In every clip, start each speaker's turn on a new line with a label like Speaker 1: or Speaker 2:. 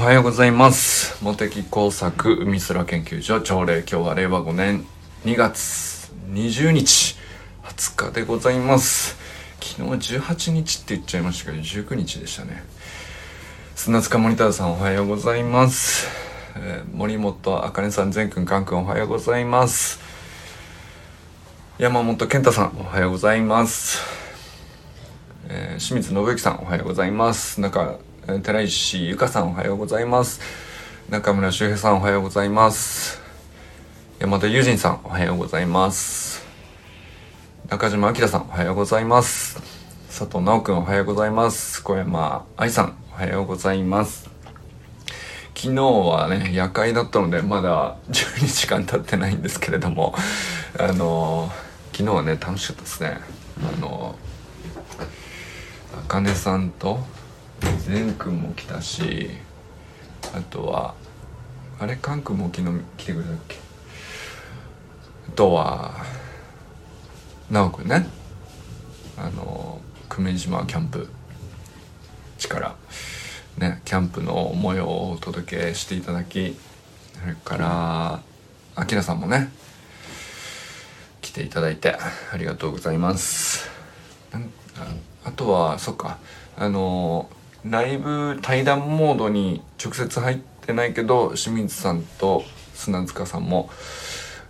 Speaker 1: はようございます。茂木工作海空研究所朝礼今日は令和5年2月20日20日でございます。昨日18日って言っちゃいましたけど19日でしたね。砂塚モニターさんおはようございます、えー森本あかねさん全くんかんくんおはようございます。山本健太さんおはようございます。えー清水信之さんおはようございます。中えー寺石由香さんおはようございます。中村修平さんおはようございます。山田友人さんおはようございます。中島明さんおはようございます。佐藤直くんおはようございます。小山愛さんおはようございます。昨日はね夜会だったのでまだ12時間経ってないんですけれどもあのー昨日はね楽しかったですね。あのあかねさんと善くんも来たしあとはあれかんくんも昨日来てくれたっけ？あとはなおくんね。あの久米島キャンプ。地からねキャンプの模様をお届けしていただきそれからあきらさんもね来ていただいてありがとうございます。ああとはそっか。あのライブ対談モードに直接入ってないけど清水さんと砂塚さんも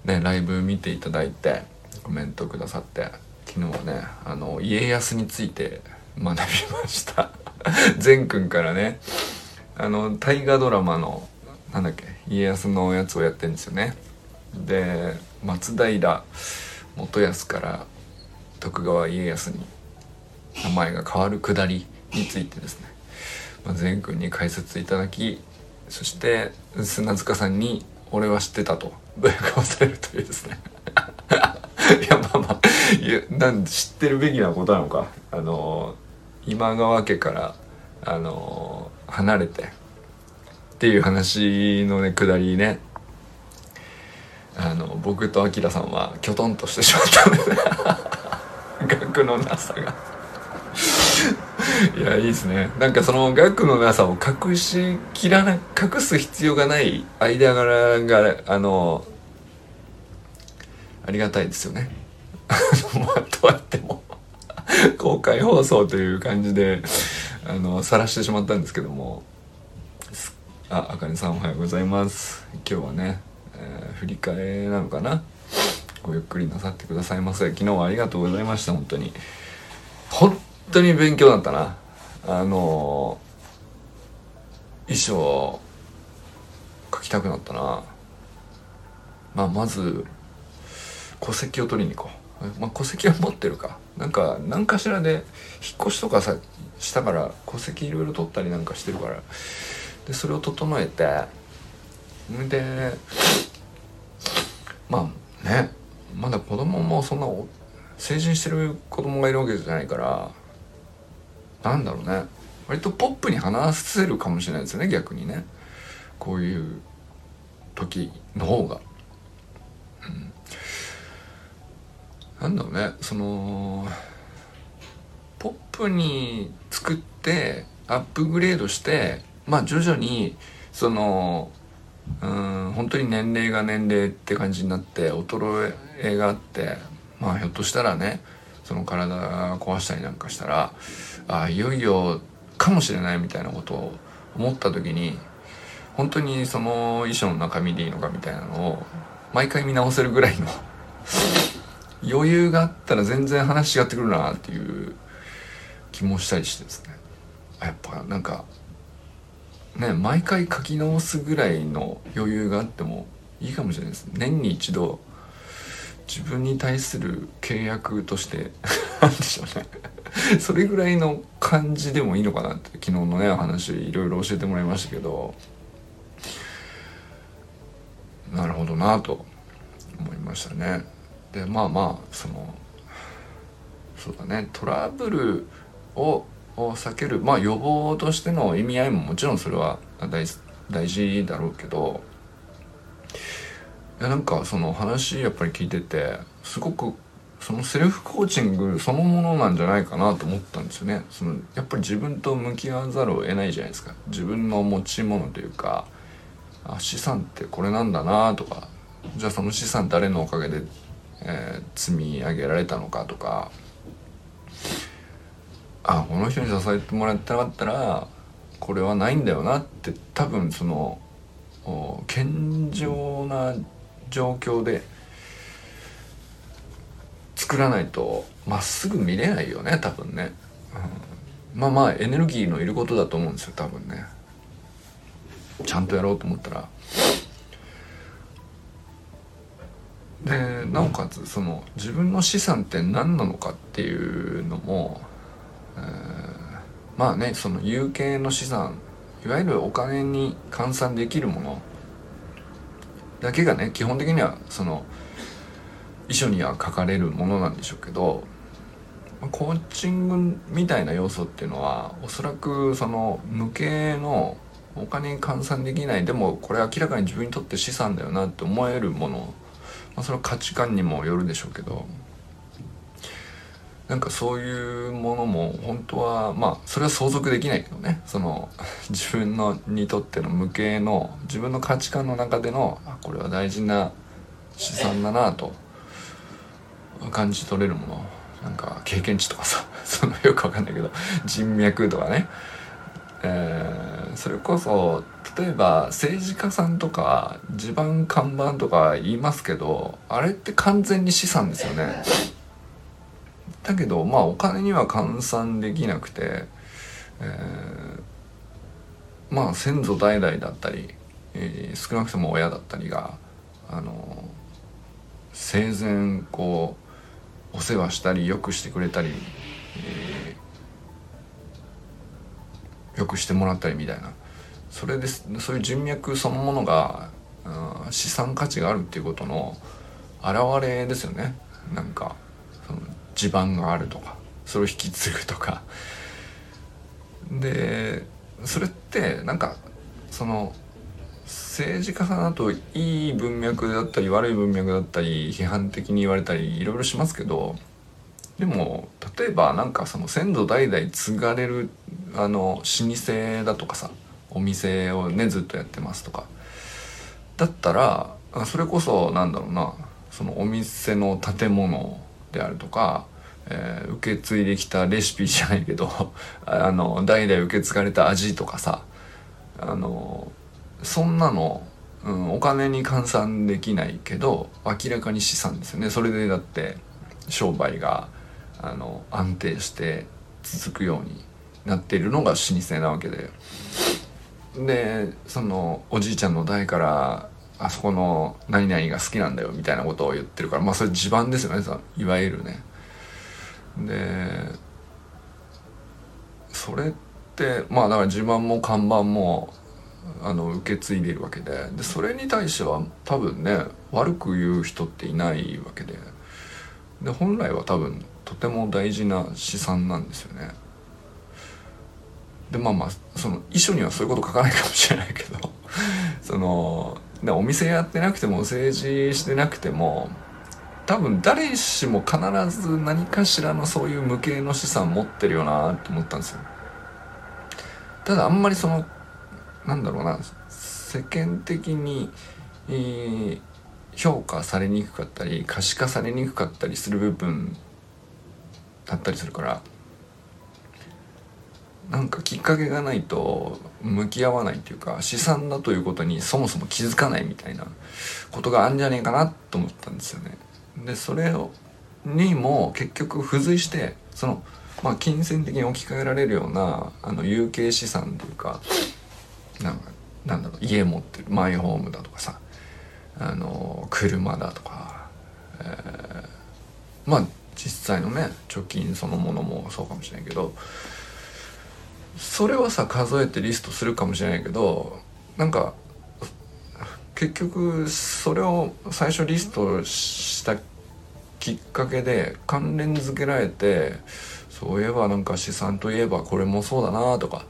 Speaker 1: ねライブ見ていただいてコメントくださって昨日はねあの家康について学びました。善くんからねあの大河ドラマのなんだっけ家康のやつをやってるんですよね。で松平元康から徳川家康に名前が変わるくだりについてですね、善くんに解説いただきそして砂塚さんに「俺は知ってた」とどやかされるというですね。いやまあまあなん知ってるべきなことなのか。あの今川家からあの離れてっていう話のねくだりね。あの僕とアキラさんはきょとんとしてしまったんで。ね額のなさが。いやいいですね。なんかその額のなさを隠しきらな隠す必要がない間柄があのありがたいですよね。まあとはっても公開放送という感じであの晒してしまったんですけども。ああかねさんおはようございます。今日はね、えー振り替えなのかな。ごゆっくりなさってくださいませ。昨日はありがとうございました本当に。本当に勉強だったな。あの衣装描きたくなったな。まあまず戸籍を取りに行こう、まあ、戸籍は持ってるか。なんか何かしらで引っ越しとかさしたから戸籍いろいろ取ったりなんかしてるから。でそれを整えてでまあね。まだ子供もそんな成人してる子供がいるわけじゃないからなんだろうね。割とポップに話せるかもしれないですよね逆にね。こういう時の方が。うん。なんだろうね。そのポップに作ってアップグレードしてまあ徐々にそのうん本当に年齢が年齢って感じになって衰えがあってまあひょっとしたらねその体壊したりなんかしたらあいよいよかもしれないみたいなことを思った時に本当にその衣装の中身でいいのかみたいなのを毎回見直せるぐらいの 余裕があったら全然話違ってくるなっていう気もしたりしてですね。やっぱなんかね毎回書き直すぐらいの余裕があってもいいかもしれないです。年に一度自分に対する契約として なんでしょうね。それぐらいの感じでもいいのかなって昨日のね話いろいろ教えてもらいましたけど。なるほどなと思いましたね。でまあまあそのそうだね。トラブルを避けるまあ予防としての意味合いももちろんそれは大事だろうけど。いやなんかその話やっぱり聞いててすごくそのセルフコーチングそのものなんじゃないかなと思ったんですよね。そのやっぱり自分と向き合わざるを得ないじゃないですか。自分の持ち物というかあ資産ってこれなんだなとかじゃあその資産誰のおかげで、えー、積み上げられたのかとか。あこの人に支えてもらってなかったらこれはないんだよなって多分その健常な状況で作らないとまっすぐ見れないよね多分ね、うん、まあまあエネルギーのいることだと思うんですよ多分ね。ちゃんとやろうと思ったら。でなおかつその自分の資産って何なのかっていうのも、えー、まあねその有形の資産いわゆるお金に換算できるものだけがね基本的にはその遺書には書かれるものなんでしょうけどコーチングみたいな要素っていうのはおそらくその無形のお金に換算できないでもこれ明らかに自分にとって資産だよなって思えるもの、まあ、その価値観にもよるでしょうけどなんかそういうものも本当はまあそれは相続できないけどね。その 自分のにとっての無形の自分の価値観の中でのあこれは大事な資産だなと感じ取れるもの。なんか経験値とかさ そのよくわかんないけど人脈とかね。えー、それこそ例えば政治家さんとか地盤看板とか言いますけどあれって完全に資産ですよね。だけどまあお金には換算できなくて、えー、まあ先祖代々だったり、えー、少なくとも親だったりがあの生前こうお世話したりよくしてくれたり、えー、よくしてもらったりみたいな。それですそういう人脈そのものが、うん、資産価値があるっていうことの表れですよね。なんか地盤があるとかそれを引き継ぐとか。でそれってなんかその政治家さんだといい文脈だったり悪い文脈だったり批判的に言われたりいろいろしますけどでも例えばなんかその先祖代々継がれるあの老舗だとかさお店をねずっとやってますとか。だったらそれこそなんだろうなそのお店の建物であるとか、えー、受け継いできたレシピじゃないけど あの代々受け継がれた味とかさあのそんなの、うん、お金に換算できないけど明らかに資産ですよね。それでだって商売があの安定して続くようになっているのが老舗なわけで。でそのおじいちゃんの代からあそこの何々が好きなんだよみたいなことを言ってるからまあそれ地盤ですよね。いわゆるね。でそれってまあだから地盤も看板もあの受け継いでいるわけででそれに対しては多分ね悪く言う人っていないわけでで本来は多分とても大事な資産なんですよね。でまあまあその遺書にはそういうこと書かないかもしれないけどそのでお店やってなくても政治してなくても多分誰しも必ず何かしらのそういう無形の資産持ってるよなって思ったんですよただあんまりそのなんだろうな世間的に、えー、評価されにくかったり可視化されにくかったりする部分だったりするからなんかきっかけがないと向き合わないっていうか資産だということにそもそも気づかないみたいなことがあるんじゃねえかなと思ったんですよね。でそれをにも結局付随してそのまあ金銭的に置き換えられるようなあの有形資産というかなんかなんだろう家持ってるマイホームだとかさあの車だとか、えー、まあ実際のね貯金そのものもそうかもしれないけどそれはさ数えてリストするかもしれないけどなんか結局それを最初リストしたきっかけで関連づけられてそういえばなんか資産といえばこれもそうだなとか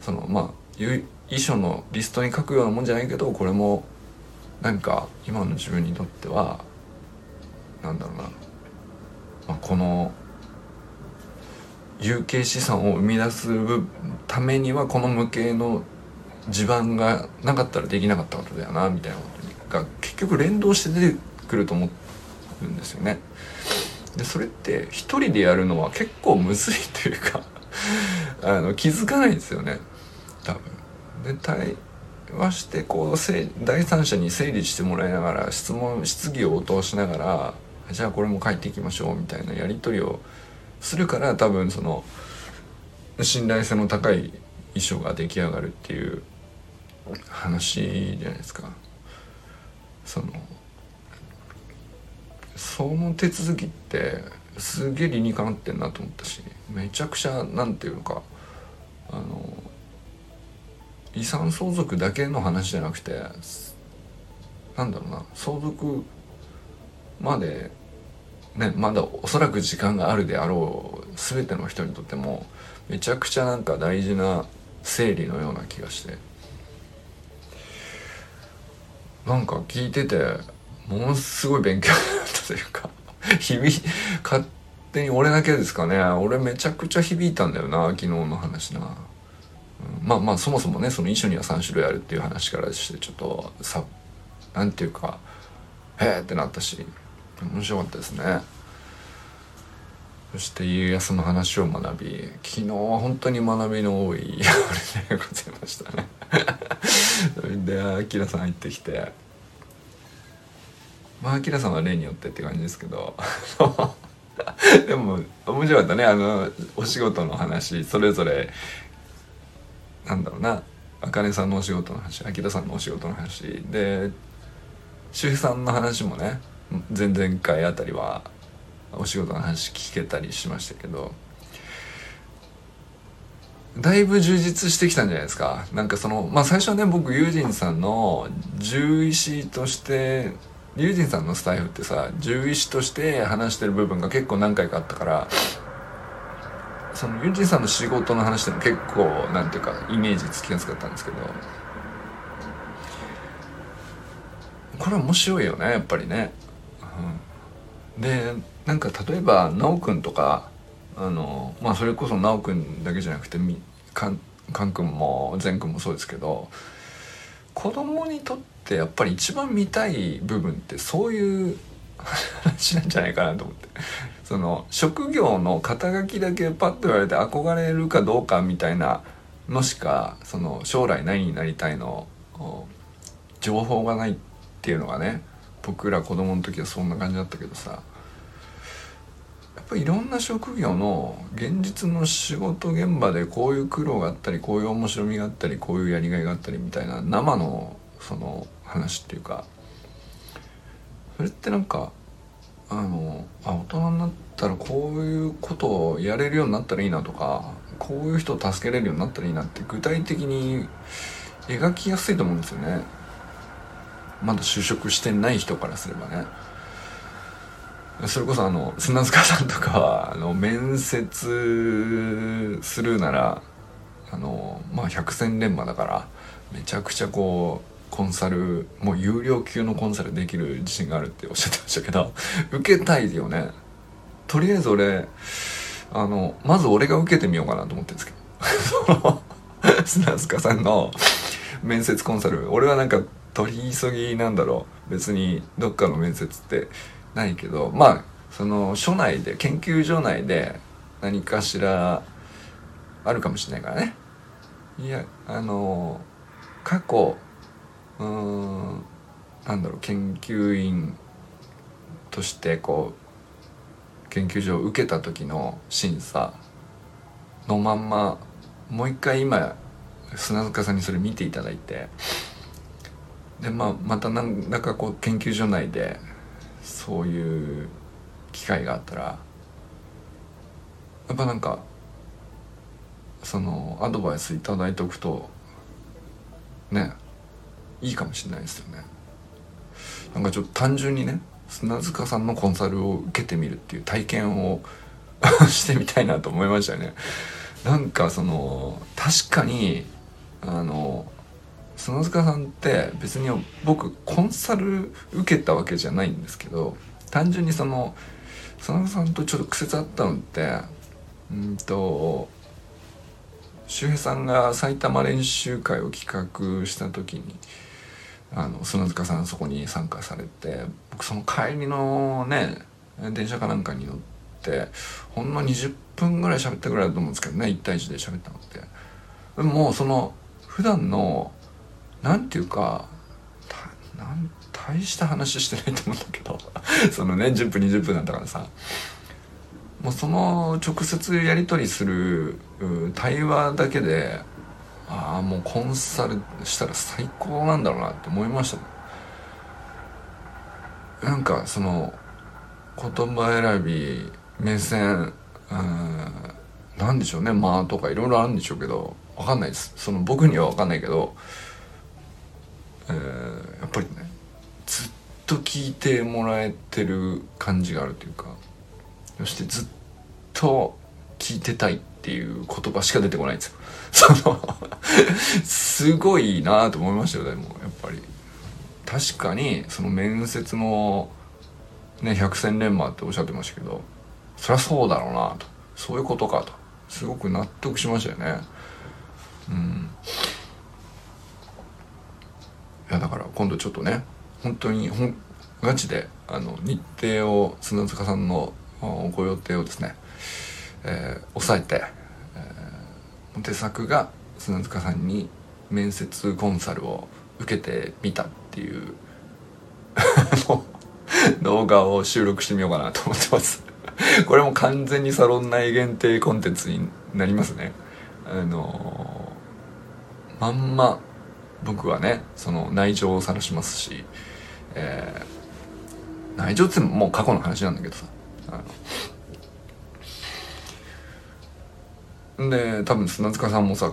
Speaker 1: そのまあ遺書のリストに書くようなもんじゃないけどこれもなんか今の自分にとってはなんだろうなまあ、この有形資産を生み出すためにはこの無形の地盤がなかったらできなかったことだよなみたいなことが結局連動して出てくると思っうんですよね。でそれって一人でやるのは結構むずいというか あの気づかないんですよね多分。で対話してこう第三者に整理してもらいながら質問質疑応答しながらじゃあこれも書いていきましょうみたいなやり取りをするから多分その信頼性の高い衣装が出来上がるっていう話じゃないですか。そのその手続きってすげえ理にかなってんなと思ったしめちゃくちゃなんていうのかあの遺産相続だけの話じゃなくてなんだろうな相続までねまだおそらく時間があるであろう全ての人にとってもめちゃくちゃなんか大事な整理のような気がして。なんか聞いててものすごい勉強ったというか 響勝手に俺だけですかね。俺めちゃくちゃ響いたんだよな昨日の話な。まあまあそもそもねその遺書には3種類あるっていう話からしてちょっとさなんていうかへえってなったし面白かったですね。そして家康の話を学び昨日は本当に学びの多い夜でございましたね。それでアさん入ってきてまあアキラさんは例によってって感じですけど。でも面白かったね。あのお仕事の話。それぞれなんだろうな。あかねさんのお仕事の話。秋田さんのお仕事の話。で周平さんの話もね前々回あたりはお仕事の話聞けたりしましたけど。だいぶ充実してきたんじゃないですか。なんかそのまあ最初はね僕ユージンさんの獣医師としてユージンさんのスタイフってさ獣医師として話してる部分が結構何回かあったからそのユンジンさんの仕事の話でも結構なんていうかイメージつきやすかったんですけどこれは面白いよねやっぱりね、うん、でなんか例えば奈くんとかあのまあそれこそ奈くんだけじゃなくてかんかんくんも善くんもそうですけど子供にとってやっぱり一番見たい部分ってそういう話なんじゃないかなと思って。その職業の肩書きだけパッと言われて憧れるかどうかみたいなのしかその将来何になりたいの情報がないっていうのがね僕ら子供の時はそんな感じだったけどさ。やっぱいろんな職業の現実の仕事現場でこういう苦労があったりこういう面白みがあったりこういうやりがいがあったりみたいな生のその話っていうかそれってなんかあのあ大人になったらこういうことをやれるようになったらいいなとかこういう人を助けれるようになったらいいなって具体的に描きやすいと思うんですよね。まだ就職してない人からすればね。それこそあの砂塚さんとかはあの面接するならあのまあ百戦錬磨だからめちゃくちゃこうコンサルもう有料級のコンサルできる自信があるっておっしゃってましたけど 受けたいよね。とりあえず俺あのまず俺が受けてみようかなと思ってるんですけど。砂塚さんの面接コンサル。俺はなんか取り急ぎなんだろう。別にどっかの面接ってないけど。まあその所内で研究所内で何かしらあるかもしれないからね。いやあの過去うんなんだろう研究員としてこう研究所を受けた時の審査のまんまもう一回今砂塚さんにそれ見ていただいてで、まあ、また何らかこう研究所内でそういう機会があったらやっぱなんかそのアドバイス頂いておくとねいいかもしれないですよね。なんかちょっと単純にね砂塚さんのコンサルを受けてみるっていう体験を してみたいなと思いましたね。なんかその確かにあの砂塚さんって別に僕コンサル受けたわけじゃないんですけど単純にその佐野さんとちょっと苦節あったのってうんと周平さんが埼玉練習会を企画した時にあの砂塚さんそこに参加されて僕その帰りのね電車かなんかに乗ってほんの20分ぐらい喋ったぐらいだと思うんですけどね1対1で喋ったのって。でもその普段のなんていうか大した話してないと思うんだけど そのね10分20分だったからさ。もうその直接やり取りする対話だけでああもうコンサルしたら最高なんだろうなって思いましたなんかその言葉選び目線うんなんでしょうね。間とかいろいろあるんでしょうけど分かんないです。その僕には分かんないけど、えー、やっぱりねずっと聞いてもらえてる感じがあるというかそしてずっと聞いてたい。っていう言葉しか出てこないんですよ。そのすごいなと思いましたよ、でも、やっぱり。確かに、その面接も、ね、百戦錬磨っておっしゃってましたけど、そりゃそうだろうなと。そういうことかと。すごく納得しましたよね。うん。いや、だから今度ちょっとね、本当に、ほん、ガチで、あの、日程を、砂塚さんのご予定をですね、えー、抑えて、手作が砂塚さんに面接コンサルを受けてみたっていう 動画を収録してみようかなと思ってます。これも完全にサロン内限定コンテンツになりますね。あのー、まんま僕はねその内情を晒しますし、えー、内情ってもう過去の話なんだけどさ。あので多分砂塚さんもさ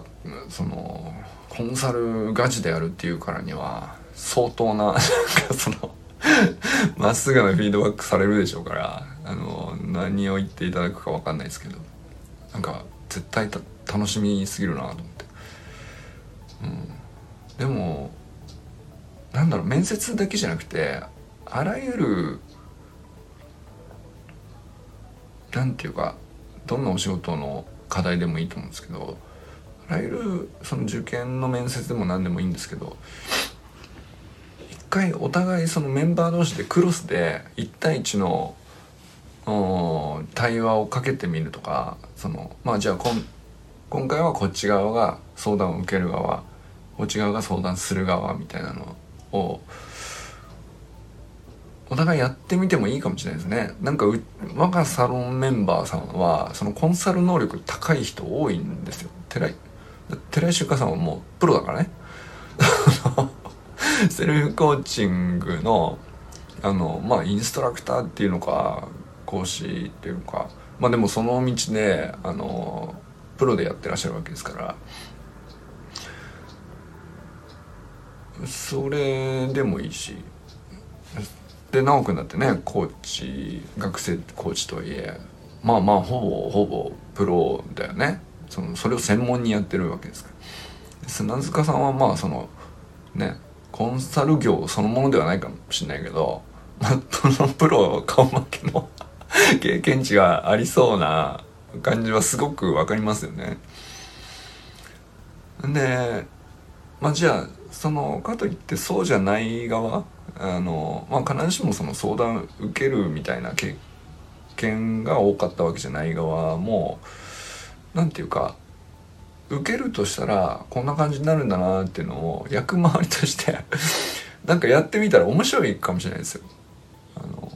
Speaker 1: そのコンサルガチでやるっていうからには相当ななんかその まっすぐなフィードバックされるでしょうからあの何を言っていただくか分かんないですけどなんか絶対楽しみすぎるなと思って、うん、でもなんだろう面接だけじゃなくてあらゆるなんていうかどんなお仕事の課題でもいいと思うんですけどあらゆるその受験の面接でも何でもいいんですけど一回お互いそのメンバー同士でクロスで1対1の対話をかけてみるとかそのまあじゃあ今今回はこっち側が相談を受ける側こっち側が相談する側みたいなのをお互いやってみてもいいかもしれないですね。なんかう我がサロンメンバーさんはそのコンサル能力高い人多いんですよ。寺井寺井修華さんはもうプロだからね。セルフコーチングのあのまあインストラクターっていうのか講師っていうのかまあでもその道であのプロでやってらっしゃるわけですからそれでもいいしで直くんだってねコーチ学生コーチとはいえまあまあほぼほぼプロだよねそのそれを専門にやってるわけですから砂塚さんはまあそのねコンサル業そのものではないかもしれないけど、まあ、そのプロ顔負けの 経験値がありそうな感じはすごくわかりますよね。でまあじゃあそのかといってそうじゃない側あの、まあ、必ずしもその相談受けるみたいな経験が多かったわけじゃない側も何て言うか受けるとしたらこんな感じになるんだなっていうのを役回りとして なんかやってみたら面白いかもしれないですよ。あの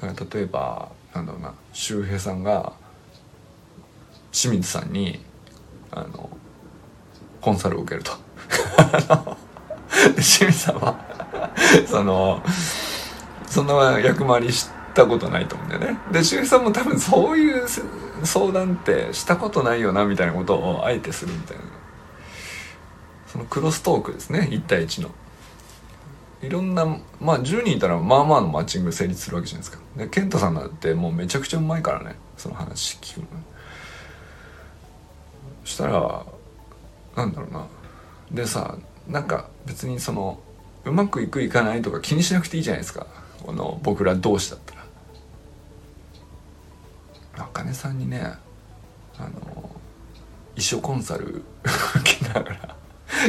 Speaker 1: だから例えばなんだろうな周平さんが清水さんにあのコンサルを受けると。清水さんは そのそんな役回りしたことないと思うんだよね。で周平さんも多分そういう相談ってしたことないよなみたいなことをあえてするみたいな。そのクロストークですね1対1の。いろんなまあ10人いたらまあまあのマッチング成立するわけじゃないですか。で健太さんだってもうめちゃくちゃうまいからねその話聞くの。そしたらなんだろうな。でさなんか別にそのうまくいくいかないとか気にしなくていいじゃないですか。この僕ら同士だったら。あかねさんにねあの衣装コンサル受けながら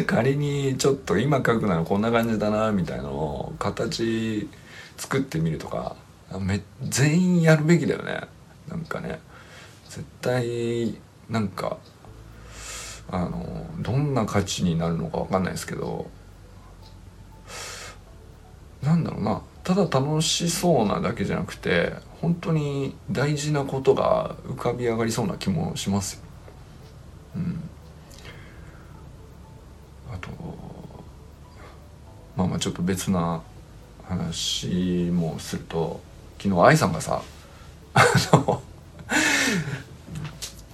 Speaker 1: 仮にちょっと今書くならこんな感じだなみたいなのを形作ってみるとかめ全員やるべきだよね。なんかね絶対なんかあのどんな価値になるのか分かんないですけどなんだろうなただ楽しそうなだけじゃなくて本当に大事なことが浮かび上がりそうな気もしますよ。うん、あとまあまあちょっと別な話もすると昨日愛さんがさ あの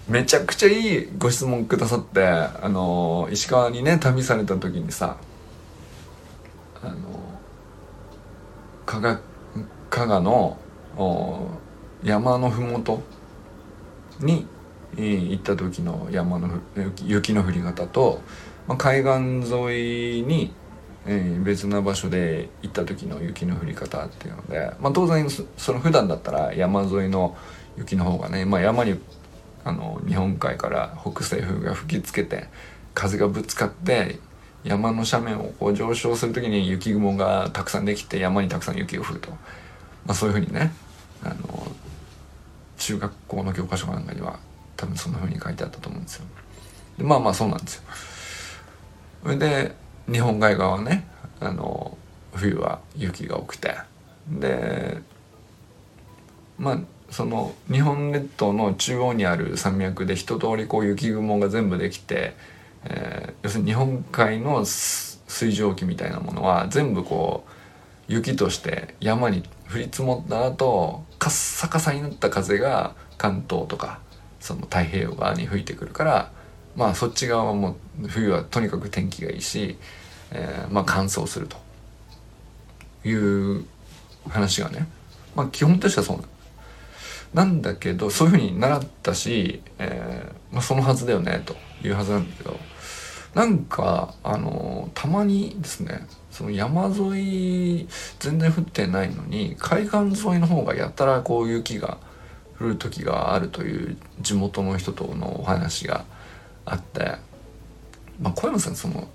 Speaker 1: めちゃくちゃいいご質問くださってあの石川にね旅された時にさあの加賀加賀の山の麓に行った時の山の雪の降り方と、まあ、海岸沿いにえー、別な場所で行った時の雪の降り方っていうので、まあ、当然その普段だったら山沿いの雪の方がね、まあ、山にあの日本海から北西風が吹きつけて風がぶつかって山の斜面をこう上昇する時に雪雲がたくさんできて山にたくさん雪が降ると、まあ、そういうふうにねあの中学校の教科書なんかには多分そんなふうに書いてあったと思うんですよ。でまあまあそうなんですよ。それで日本海側はねあの冬は雪が多くてでまあその日本列島の中央にある山脈で一通りこう雪雲が全部できて、えー、要するに日本海の水蒸気みたいなものは全部こう雪として山に降り積もった後カッサカサになった風が関東とかその太平洋側に吹いてくるからまあそっち側はもう冬はとにかく天気がいいし、えー、まあ乾燥するという話がねまあ基本としてはそうなんなんだけどそういうふうに習ったし、えーまあ、そのはずだよねというはずなんだけどなんかあのたまにですねその山沿い全然降ってないのに海岸沿いの方がやたらこう雪が降る時があるという地元の人とのお話があって、まあ、小山さんその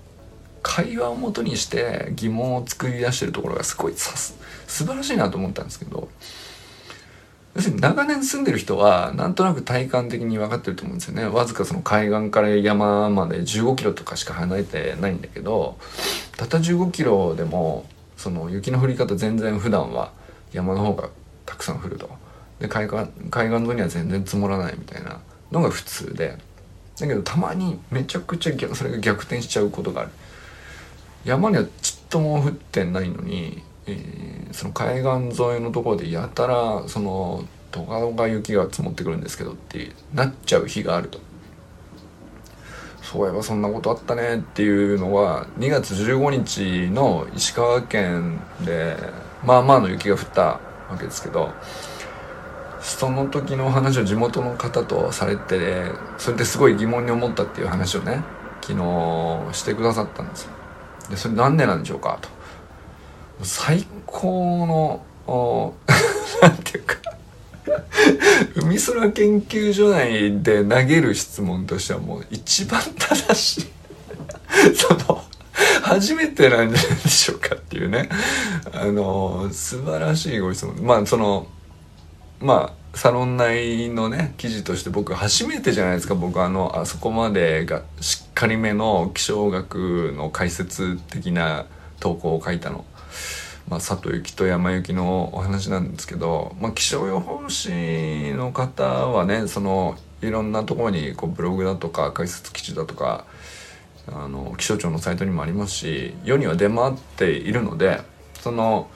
Speaker 1: 会話をもとにして疑問を作り出してるところがすごいさす素晴らしいなと思ったんですけど要するに長年住んでる人はなんとなく体感的に分かってると思うんですよね。わずかその海岸から山まで15キロとかしか離れてないんだけどたった15キロでもその雪の降り方全然普段は山の方がたくさん降ると。で海岸海岸沿いには全然積もらないみたいなのが普通で。だけどたまにめちゃくちゃそれが逆転しちゃうことがある。山にはちっとも降ってないのにえ、その海岸沿いのところでやたらそのドカドカ雪が積もってくるんですけどってなっちゃう日があると。そういえばそんなことあったねっていうのは2月15日の石川県でまあまあの雪が降ったわけですけどその時の話を地元の方とされてそれですごい疑問に思ったっていう話をね昨日してくださったんですよ。でそれなんでなんでしょうかと。最高の なんていうか海空研究所内で投げる質問としてはもう一番正しい その初めてなんじゃないでしょうかっていうね。あの素晴らしいご質問。まあそのまあサロン内のね記事として僕初めてじゃないですか。僕あのあそこまでがしっかりめの気象学の解説的な投稿を書いたの。まあ、里行きと山行きのお話なんですけど、まあ、気象予報士の方はねそのいろんなところにこうブログだとか解説記事だとかあの気象庁のサイトにもありますし世には出回っているのでその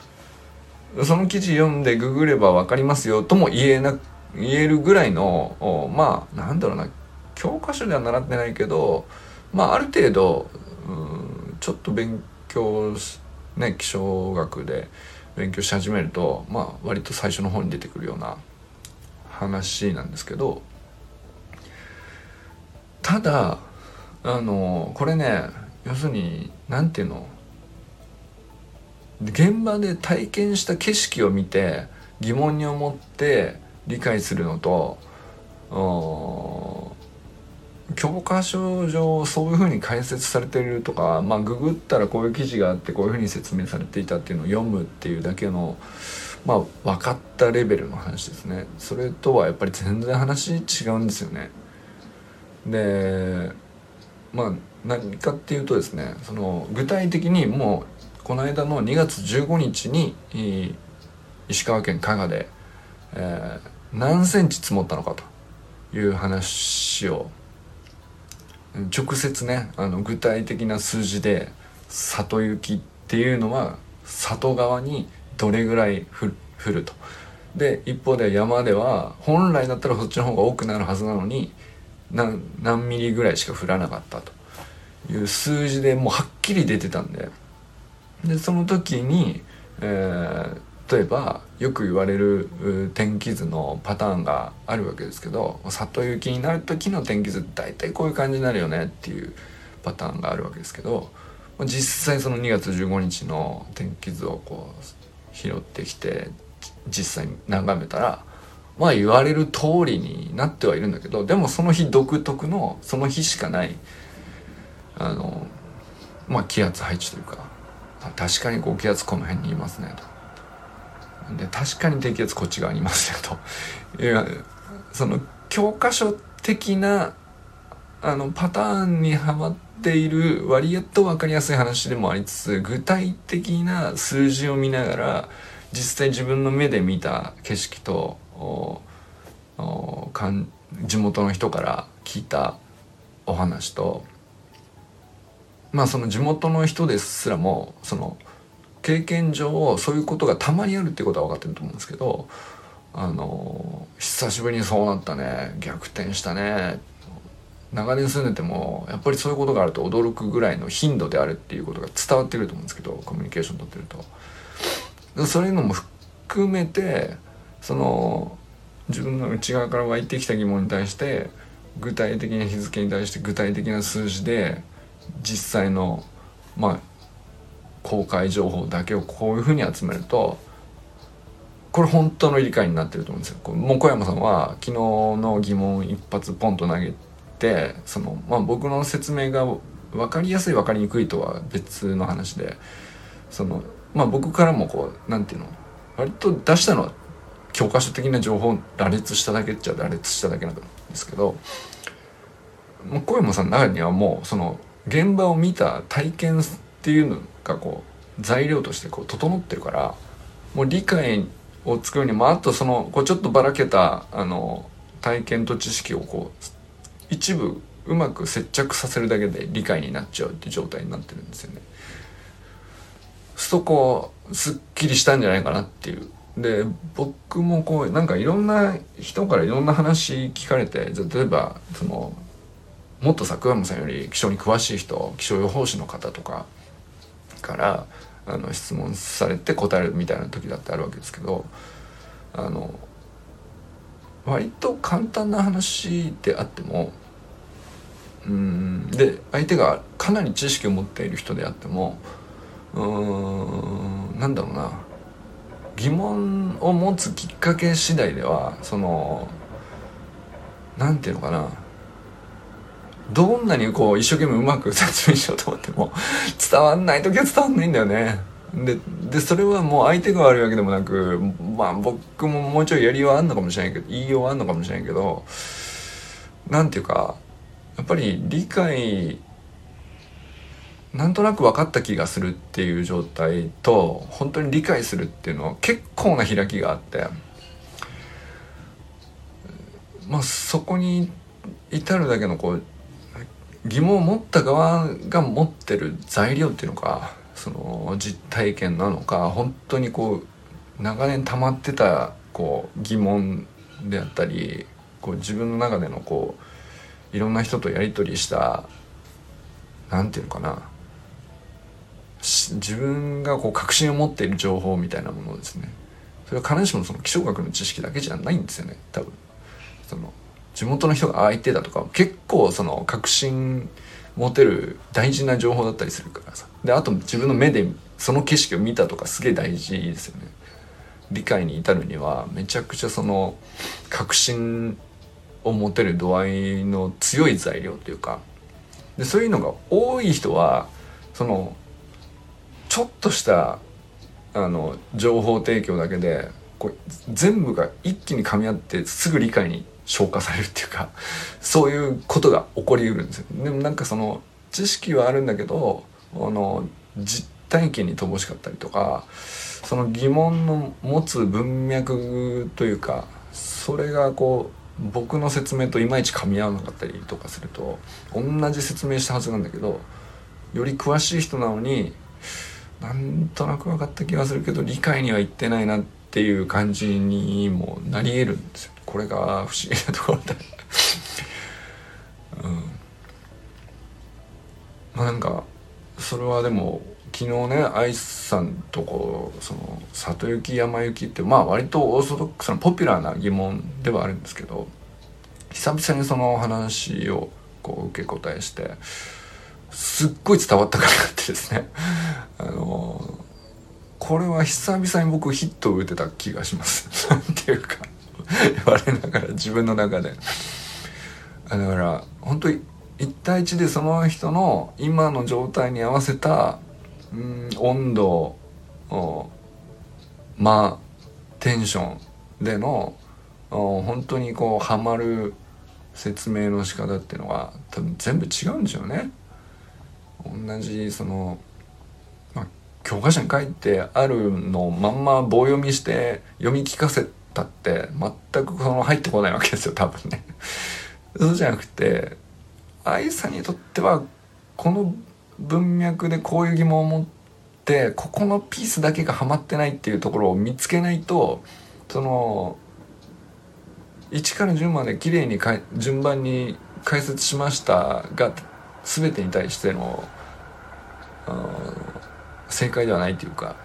Speaker 1: その記事読んでググれば分かりますよとも言えな言えるぐらいのまあなんだろうな教科書では習ってないけどまあある程度うんちょっと勉強してね気象学で勉強し始めるとまあ割と最初の方に出てくるような話なんですけどただあのこれね要するに何て言うの現場で体験した景色を見て疑問に思って理解するのと教科書上そういうふうに解説されてるとか、まあ、ググったらこういう記事があってこういうふうに説明されていたっていうのを読むっていうだけの、まあ、分かったレベルの話ですね。それとはやっぱり全然話違うんですよね。でまあ何かっていうとですねその具体的にもうこの間の2月15日に石川県加賀で、えー、何センチ積もったのかという話を直接ねあの具体的な数字で里雪っていうのは里側にどれぐらい降ると。で一方で山では本来だったらそっちの方が多くなるはずなのに何ミリぐらいしか降らなかったという数字でもうはっきり出てたんででその時に、えー、例えばよく言われる天気図のパターンがあるわけですけど里雪になる時の天気図大体こういう感じになるよねっていうパターンがあるわけですけど実際その2月15日の天気図をこう拾ってきて実際に眺めたらまあ言われる通りになってはいるんだけどでもその日独特のその日しかないあのまあ気圧配置というか確かに高気圧この辺にいますねと。で確かに低気圧こっち側にいますよと。いやその教科書的なあのパターンにはまっている割と分かりやすい話でもありつつ具体的な数字を見ながら実際自分の目で見た景色と地元の人から聞いたお話とまあその地元の人ですらもその経験上そういうことがたまにあるっていうことは分かってると思うんですけどあの久しぶりにそうなったね逆転したね長年住んでてもやっぱりそういうことがあると驚くぐらいの頻度であるっていうことが伝わってくると思うんですけどコミュニケーション取ってると。そういうのも含めてその自分の内側から湧いてきた疑問に対して具体的な日付に対して具体的な数字で実際のまあ公開情報だけをこういうふうに集めるとこれ本当の理解になってると思うんですよ。もう小山さんは昨日の疑問一発ポンと投げてその、まあ、僕の説明が分かりやすい分かりにくいとは別の話でその、まあ、僕からもこう何て言うの割と出したのは教科書的な情報を羅列しただけっちゃ羅列しただけなんですけど小山さんの中にはもうその現場を見た体験っていうのがこう材料としてこう整ってるからもう理解を作るにもあとそのこうちょっとばらけたあの体験と知識をこう一部うまく接着させるだけで理解になっちゃうっていう状態になってるんですよね。そこすっきりしたんじゃないかなっていう。で僕もこうなんかいろんな人からいろんな話聞かれて例えばそのもっとさ桑山さんより気象に詳しい人気象予報士の方とかからあの質問されて答えるみたいな時だってあるわけですけどあの割と簡単な話であってもうんで相手がかなり知識を持っている人であってもうんなんだろうな疑問を持つきっかけ次第ではその何て言うのかなどんなにこう一生懸命うまく説明しようと思っても伝わんない時は伝わんないんだよね。ででそれはもう相手が悪いわけでもなくまあ僕ももうちょいやりようあんのかもしれないけど言いようあんのかもしれないけどなんていうかやっぱり理解なんとなく分かった気がするっていう状態と本当に理解するっていうのは結構な開きがあってまあそこに至るだけのこう疑問を持った側が持ってる材料っていうのかその実体験なのか本当にこう長年溜まってたこう疑問であったりこう自分の中でのこういろんな人とやり取りした何て言うのかな。自分がこう確信を持っている情報みたいなものですね。それは必ずしもその気象学の知識だけじゃないんですよね多分。その地元の人が相手だとか結構その確信持てる大事な情報だったりするからさ。であと自分の目でその景色を見たとかすげえ大事ですよね。理解に至るにはめちゃくちゃその確信を持てる度合いの強い材料というかでそういうのが多い人はそのちょっとしたあの情報提供だけでこう全部が一気に噛み合ってすぐ理解に消化されるっていうかそういうことが起こりうるんですよ。でもなんかその知識はあるんだけどあの実体験に乏しかったりとかその疑問の持つ文脈というかそれがこう僕の説明といまいち噛み合わなかったりとかすると同じ説明したはずなんだけどより詳しい人なのになんとなく分かった気がするけど理解にはいってないなってていう感じにもなり得るんですよ。これが不思議なところでうん。まあなんかそれはでも昨日ね愛さんとこうその里行き山行きってまあ割とオーソドックスなポピュラーな疑問ではあるんですけど久々にその話をこう受け答えしてすっごい伝わったからってですね。あのこれは久々に僕ヒットを打てた気がします なんていうか言われながら自分の中でだから本当に1対1でその人の今の状態に合わせたうん温度まあテンションでの本当にこうハマる説明の仕方っていうのは多分全部違うんでしょうね。同じその、教科書に書いてあるのをまんま棒読みして読み聞かせたって全くその入ってこないわけですよ多分ね。そうじゃなくて愛さんにとってはこの文脈でこういう疑問を持ってここのピースだけがはまってないっていうところを見つけないとその1から10まで綺麗にか順番に解説しましたが全てに対しての正解ではないというか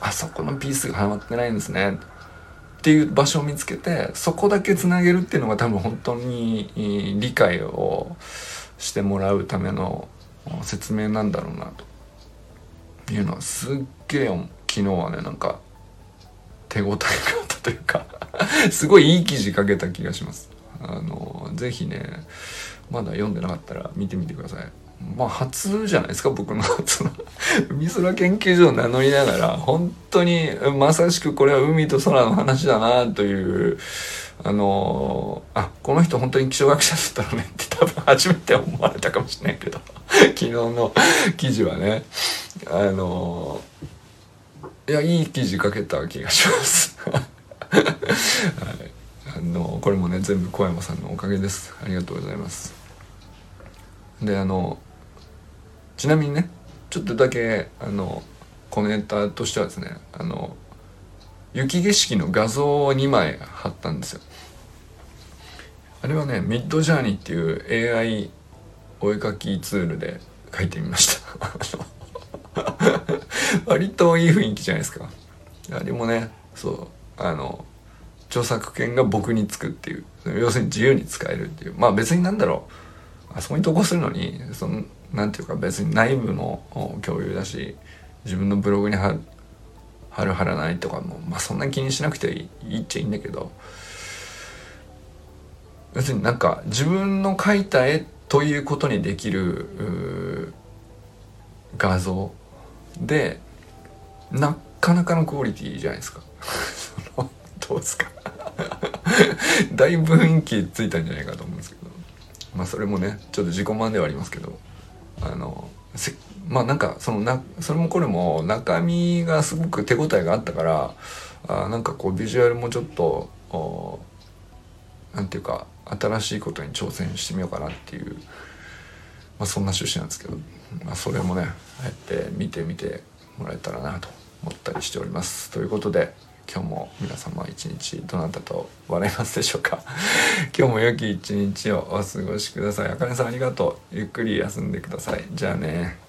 Speaker 1: あそこのピースがはまってないんですね。っていう場所を見つけてそこだけつなげるっていうのが多分本当に理解をしてもらうための説明なんだろうなと。いうのはすっげえ昨日はねなんか手応えがあったというかすごいいい記事書けた気がします。あのぜひねまだ読んでなかったら見てみてください。まあ初じゃないですか僕の その海空研究所を名乗りながら本当にまさしくこれは海と空の話だなというあのあこの人本当に気象学者だったのねって多分初めて思われたかもしれないけど 昨日の記事はねあのいやいい記事書けた気がします。はい。あのこれもね全部小山さんのおかげです。ありがとうございます。であのちなみにねちょっとだけあのコネタとしてはですねあの雪景色の画像を2枚貼ったんですよ。あれはねミッドジャーニーっていう AI お絵描きツールで描いてみました。割といい雰囲気じゃないですか。あれもねそうあの著作権が僕につくっていう要するに自由に使えるっていう。まあ別になんだろう。あそこに投稿するのにそのなんていうか別に内部の共有だし自分のブログに貼る貼る貼らないとかも、まあ、そんな気にしなくていいっちゃいいんだけど別になんか自分の描いた絵ということにできる画像でなかなかのクオリティじゃないですか。どうですか。だいぶ雰囲気ついたんじゃないかと思うんですけど。まあそれもねちょっと自己満ではありますけど。あのまあなんかそのなそれもこれも中身がすごく手応えがあったからあなんかこうビジュアルもちょっとなんていうか新しいことに挑戦してみようかなっていう、まあ、そんな趣旨なんですけど、まあ、それもねああやって見てみてもらえたらなと思ったりしております。ということで今日も皆様一日どなたと笑いますでしょうか？今日も良き一日をお過ごしください。あかねさんありがとう。ゆっくり休んでください。じゃあね。